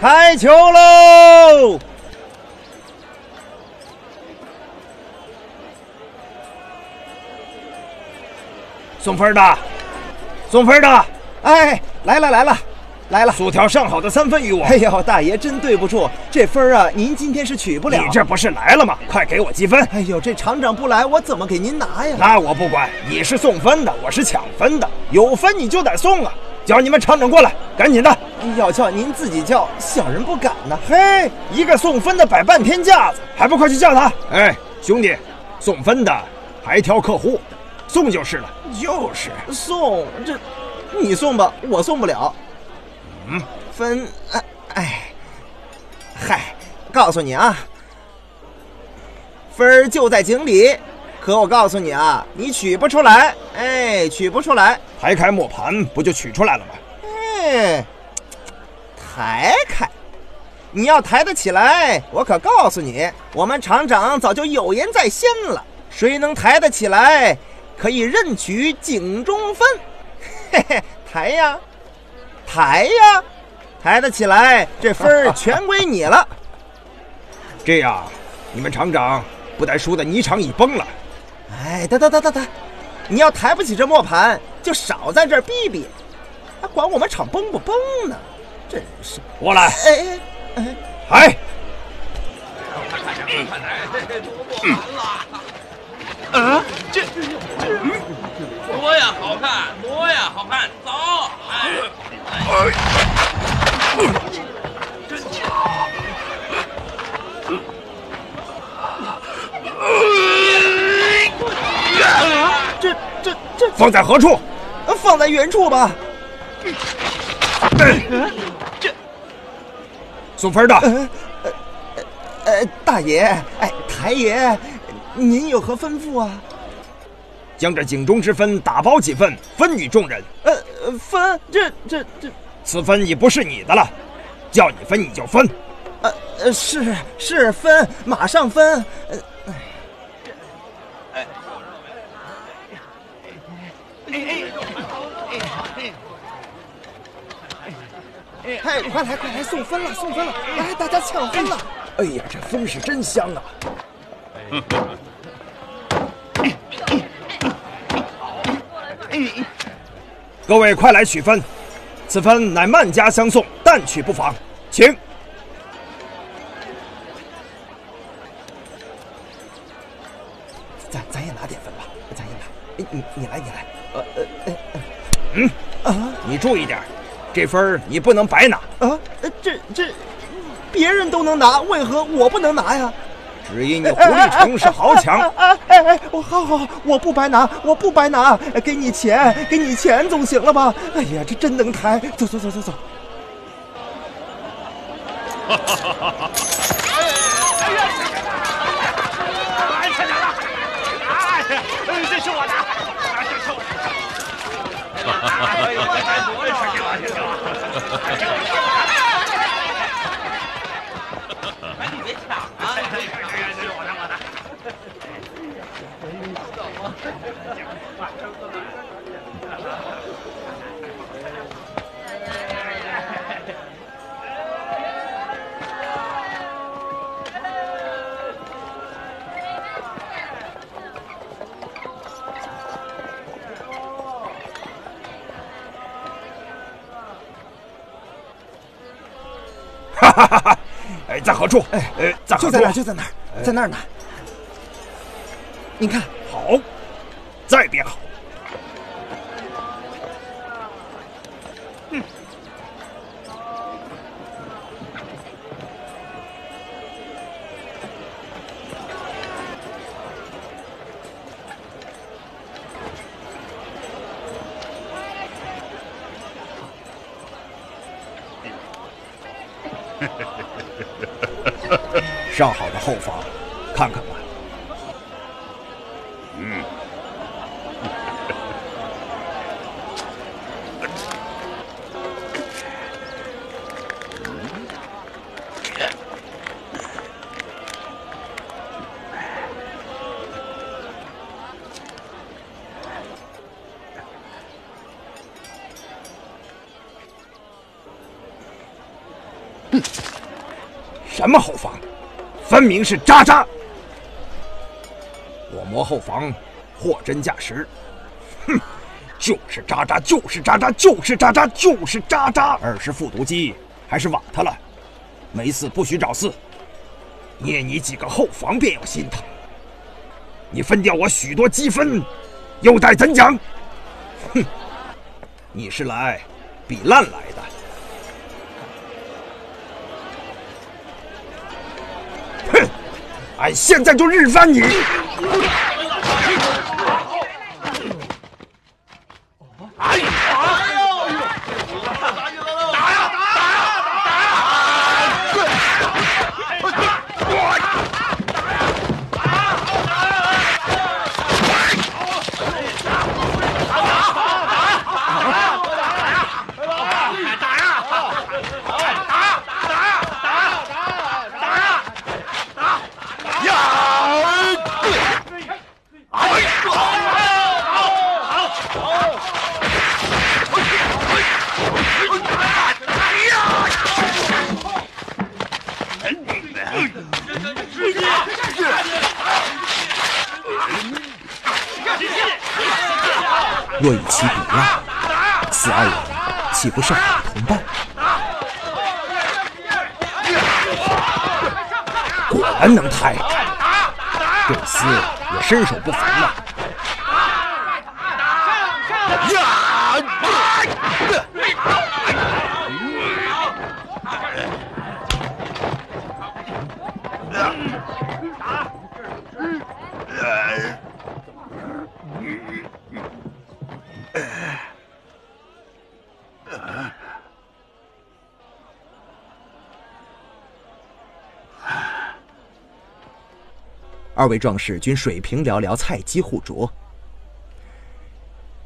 开球喽！送分的，送分的，哎，来了来了，来了！速条上好的三分与我。哎呦，大爷真对不住，这分啊，您今天是取不了。你这不是来了吗？快给我积分！哎呦，这厂长不来，我怎么给您拿呀？那我不管，你是送分的，我是抢分的，有分你就得送啊！叫你们厂长过来，赶紧的！要叫您自己叫，小人不敢呢。嘿，一个送分的摆半天架子，还不快去叫他？哎，兄弟，送分的还挑客户。送就是了，就是送这，你送吧，我送不了。嗯，分，哎哎，嗨，告诉你啊，分儿就在井里，可我告诉你啊，你取不出来，哎，取不出来。排开磨盘，不就取出来了吗？哎，抬开，你要抬得起来，我可告诉你，我们厂长早就有言在先了，谁能抬得起来？可以任取井中分，嘿嘿，抬呀，抬呀，抬得起来，这分儿全归你了。这样，你们厂长不但输得泥肠已崩了？哎，得得得得得，你要抬不起这磨盘，就少在这儿逼逼，还管我们厂崩不崩呢？真是，过来，哎哎哎，来。啊，这磨呀好看，磨呀好看，走！哎，哎，真巧！这这这放在何处？放在原处吧。这送分的。呃呃，大爷，哎，台爷。您有何吩咐啊？将这井中之分打包几份，分与众人。呃，分这这这，此分已不是你的了，叫你分你就分。呃呃，是是分，马上分。呃，哎，哎，快来快来，送分了送分了，来大家抢分了。哎呀，这风是真香啊！各位快来取分，此分乃慢家相送，但取不妨，请。咱咱也拿点分吧，咱也拿。你你来你来，呃呃呃嗯啊，你注意点，这分你不能白拿啊。这这，别人都能拿，为何我不能拿呀？只因你胡立成是豪强，哎哎哎！我好好，我不白拿，我不白拿，给你钱，给你钱总行了吧？哎呀，这真能抬，走走走走走。哈哈哈哈哈！哎呀！哎，这是我的，这是我的。哈哈哈哈哈！I don't know. 哎，在何处？哎，哎，在就在那儿，就在那儿，在那儿呢。你看，上好的后方，看看吧。嗯，什么后方？分明是渣渣！我磨后防，货真价实。哼，就是渣渣，就是渣渣，就是渣渣，就是渣渣！二是复读机，还是瓦特了？没事不许找事，捏你几个后防便要心疼。你分掉我许多积分，又待怎讲？哼，你是来比烂来的。哼，俺现在就日翻你！若与其比烂，此二人岂不是好同伴？果然能抬，这厮也身手不凡呐。二位壮士均水平寥寥，菜鸡互啄。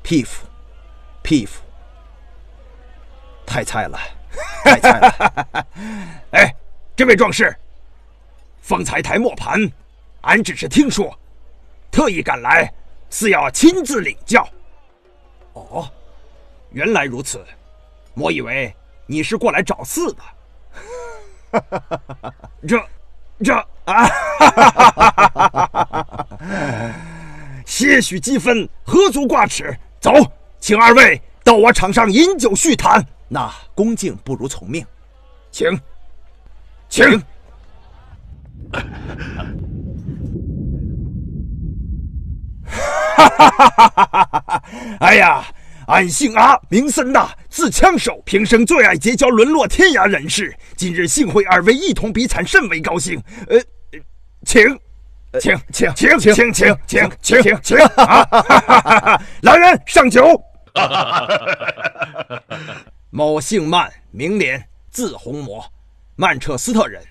匹夫，匹夫，太菜了，太菜了！哎，这位壮士，方才台磨盘，俺只是听说，特意赶来，是要亲自领教。哦，原来如此，我以为你是过来找事的。这，这啊！哈哈哈些许积分，何足挂齿。走，请二位到我场上饮酒叙谈。那恭敬不如从命，请，请。哈哈哈哈哈哈！哎呀，俺姓阿，名森大，字枪手，平生最爱结交沦落天涯人士。今日幸会二位一同比惨，甚为高兴。呃，请，请，请，请，请，请，请，请，请请啊！来人，上酒。某姓曼，名廉，字红魔，曼彻斯特人。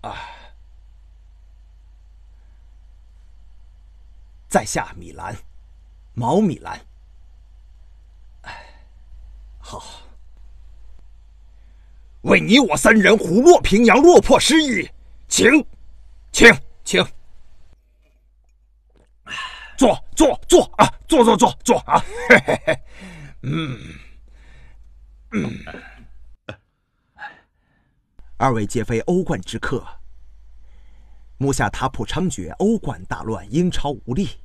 啊，在下米兰，毛米兰。好。为你我三人虎落平阳，落魄失意，请，请，请。坐，坐，坐啊！坐，坐，坐，坐啊！嘿嘿嘿，嗯，嗯。二位皆非欧冠之客，目下塔普猖獗，欧冠大乱，英超无力，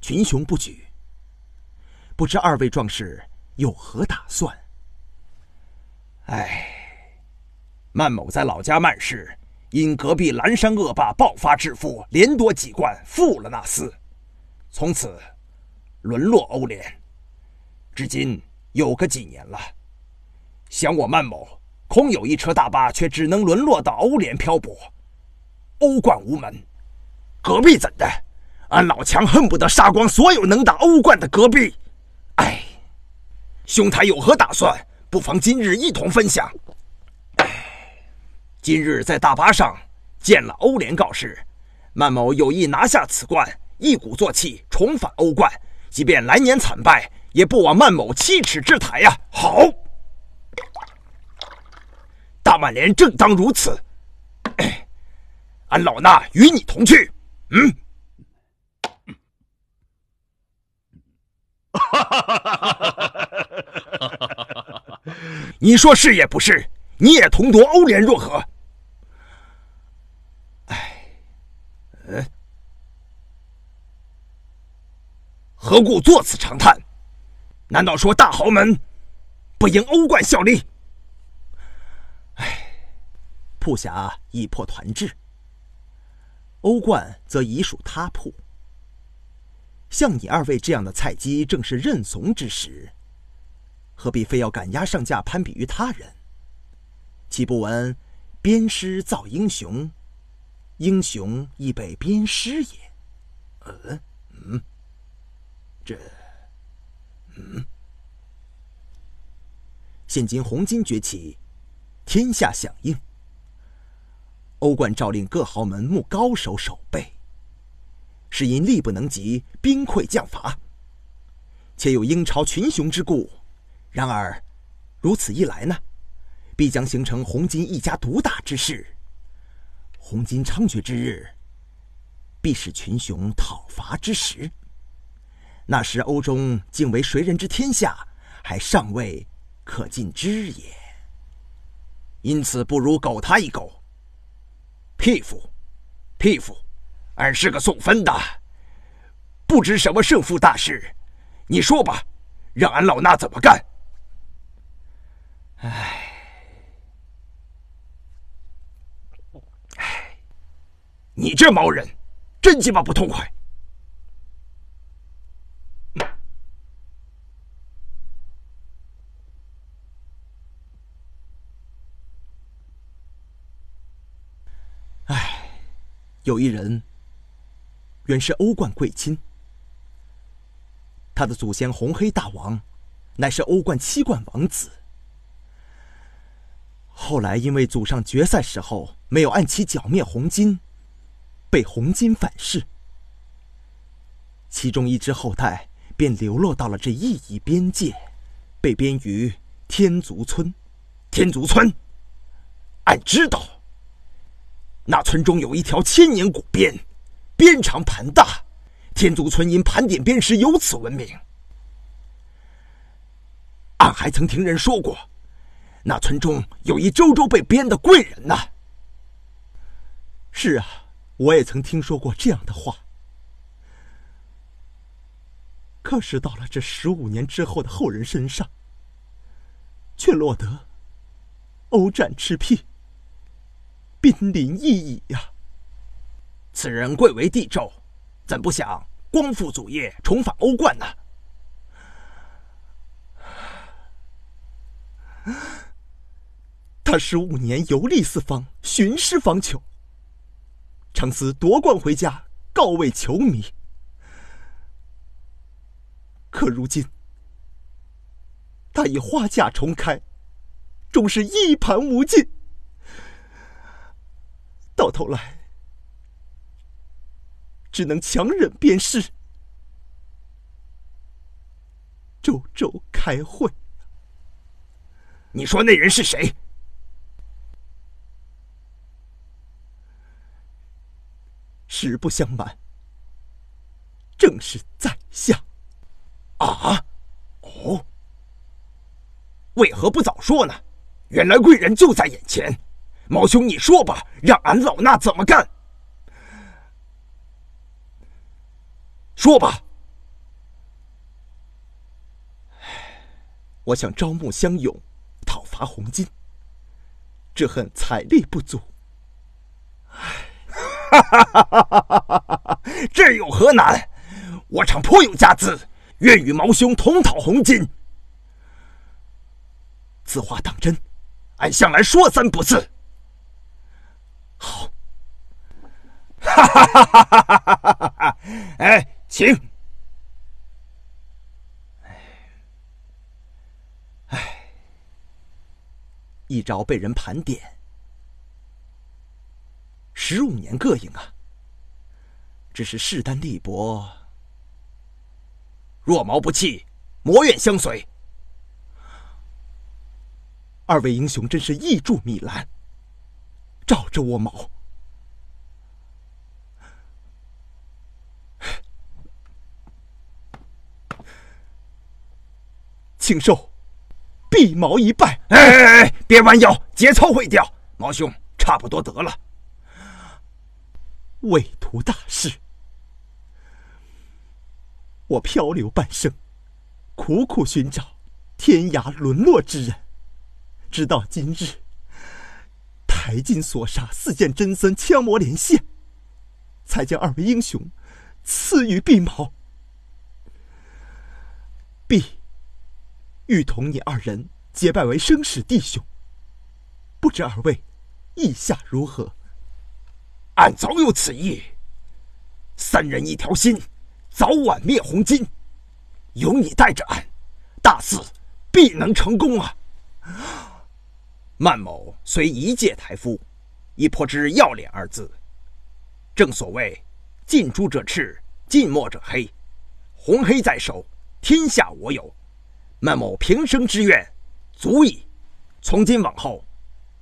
群雄不举。不知二位壮士有何打算？唉，曼某在老家曼市，因隔壁蓝山恶霸爆发致富，连夺几冠，负了那厮，从此沦落欧联。至今有个几年了。想我曼某空有一车大巴，却只能沦落到欧联漂泊，欧冠无门。隔壁怎的？俺老强恨不得杀光所有能打欧冠的隔壁。兄台有何打算？不妨今日一同分享。今日在大巴上见了欧联告示，曼某有意拿下此冠，一鼓作气重返欧冠，即便来年惨败，也不枉曼某七尺之台呀！好，大曼联正当如此。俺老衲与你同去。嗯。哈哈哈哈哈！你说是也不是？你也同夺欧联若何？哎，呃，何故作此长叹？难道说大豪门不应欧冠效力？唉，铺侠已破团制，欧冠则已属他铺。像你二位这样的菜鸡，正是认怂之时。何必非要赶鸭上架，攀比于他人？岂不闻鞭尸造英雄，英雄亦被鞭尸也？嗯嗯，这嗯，现今红巾崛起，天下响应。欧冠诏令各豪门募高手守备，是因力不能及，兵溃将乏，且有英超群雄之故。然而，如此一来呢，必将形成红巾一家独大之势。红巾猖獗之日，必是群雄讨伐之时。那时欧中竟为谁人之天下，还尚未可尽知也。因此，不如狗他一狗。屁夫，屁夫，俺是个送分的，不知什么胜负大事。你说吧，让俺老衲怎么干？唉，唉，你这毛人，真鸡巴不痛快！唉，有一人，原是欧冠贵亲，他的祖先红黑大王，乃是欧冠七冠王子。后来因为祖上决赛时候没有按期剿灭红金，被红金反噬，其中一支后代便流落到了这异域边界，被编于天族村。天族村，俺知道。那村中有一条千年古鞭，鞭长盘大，天族村因盘点鞭石由此闻名。俺还曾听人说过。那村中有一周周被编的贵人呢。是啊，我也曾听说过这样的话。可是到了这十五年之后的后人身上，却落得欧战赤壁，濒临一矣呀。此人贵为帝胄，怎不想光复祖业，重返欧冠呢？他十五年游历四方，寻师访求，常思夺冠回家告慰球迷。可如今，他已花甲重开，终是一盘无尽。到头来，只能强忍鞭尸，周周开会。你说那人是谁？实不相瞒，正是在下。啊，哦，为何不早说呢？原来贵人就在眼前。毛兄，你说吧，让俺老衲怎么干？说吧。我想招募乡勇，讨伐红巾，只恨财力不足。唉。这有何难？我常颇有家资，愿与毛兄同讨红巾。此话当真？俺向来说三不四。好。哈哈哈哈哈哈！哈哎，请。唉，唉，一朝被人盘点。十五年膈应啊！只是势单力薄，若毛不弃，魔愿相随。二位英雄真是义助米兰，罩着我毛。请受，臂毛一拜。哎哎哎！别弯腰，节操会掉，毛兄差不多得了。为图大事，我漂流半生，苦苦寻找天涯沦落之人，直到今日，台金所杀四剑真僧枪魔连线，才将二位英雄赐予碧毛。碧、欲同你二人结拜为生死弟兄，不知二位意下如何？俺早有此意。三人一条心，早晚灭红巾。有你带着俺，大事必能成功啊！曼某虽一介台夫，亦颇知要脸二字。正所谓近朱者赤，近墨者黑，红黑在手，天下我有。曼某平生之愿，足矣。从今往后，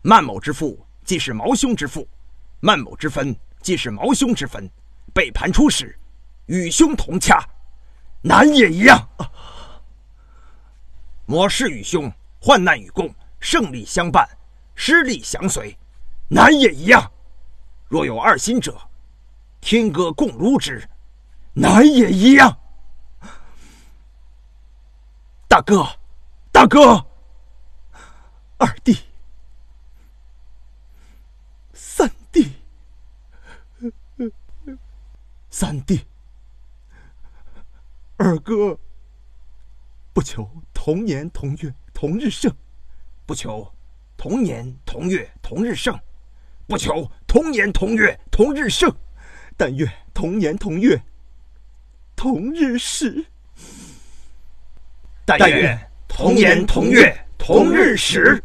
曼某之父既是毛兄之父。曼某之分，既是毛兄之分，背叛出使，与兄同掐，难也一样。我师与兄，患难与共，胜利相伴，失利相随，难也一样。若有二心者，天歌共如之，难也一样。大哥，大哥，二弟。三弟，三弟。二哥，不求同年同月同日生，不求同年同月同日生，不求同年同月同日生，但愿同年同月同日死。但愿同年同月同日死。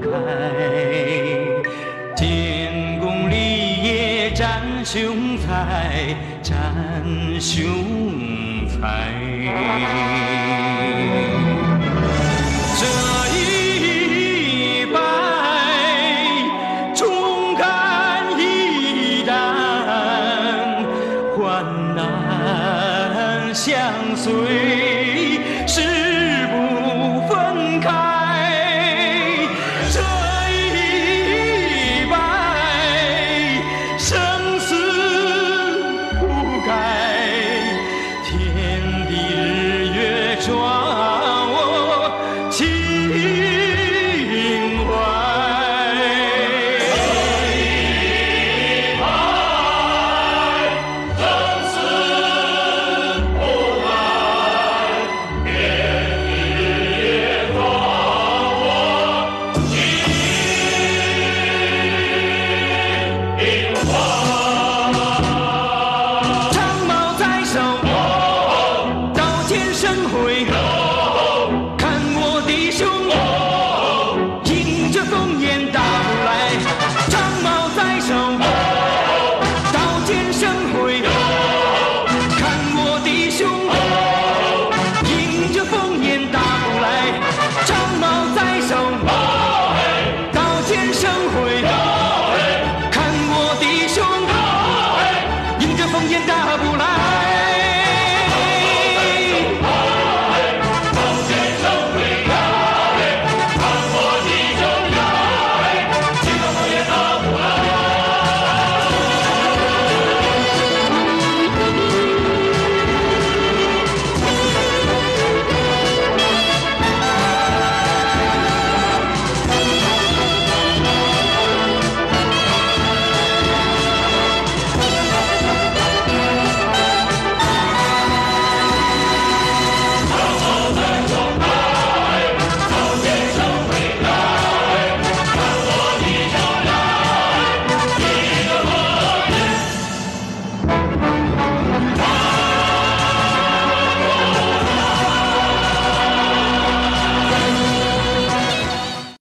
开，建功立业展雄才，展雄才。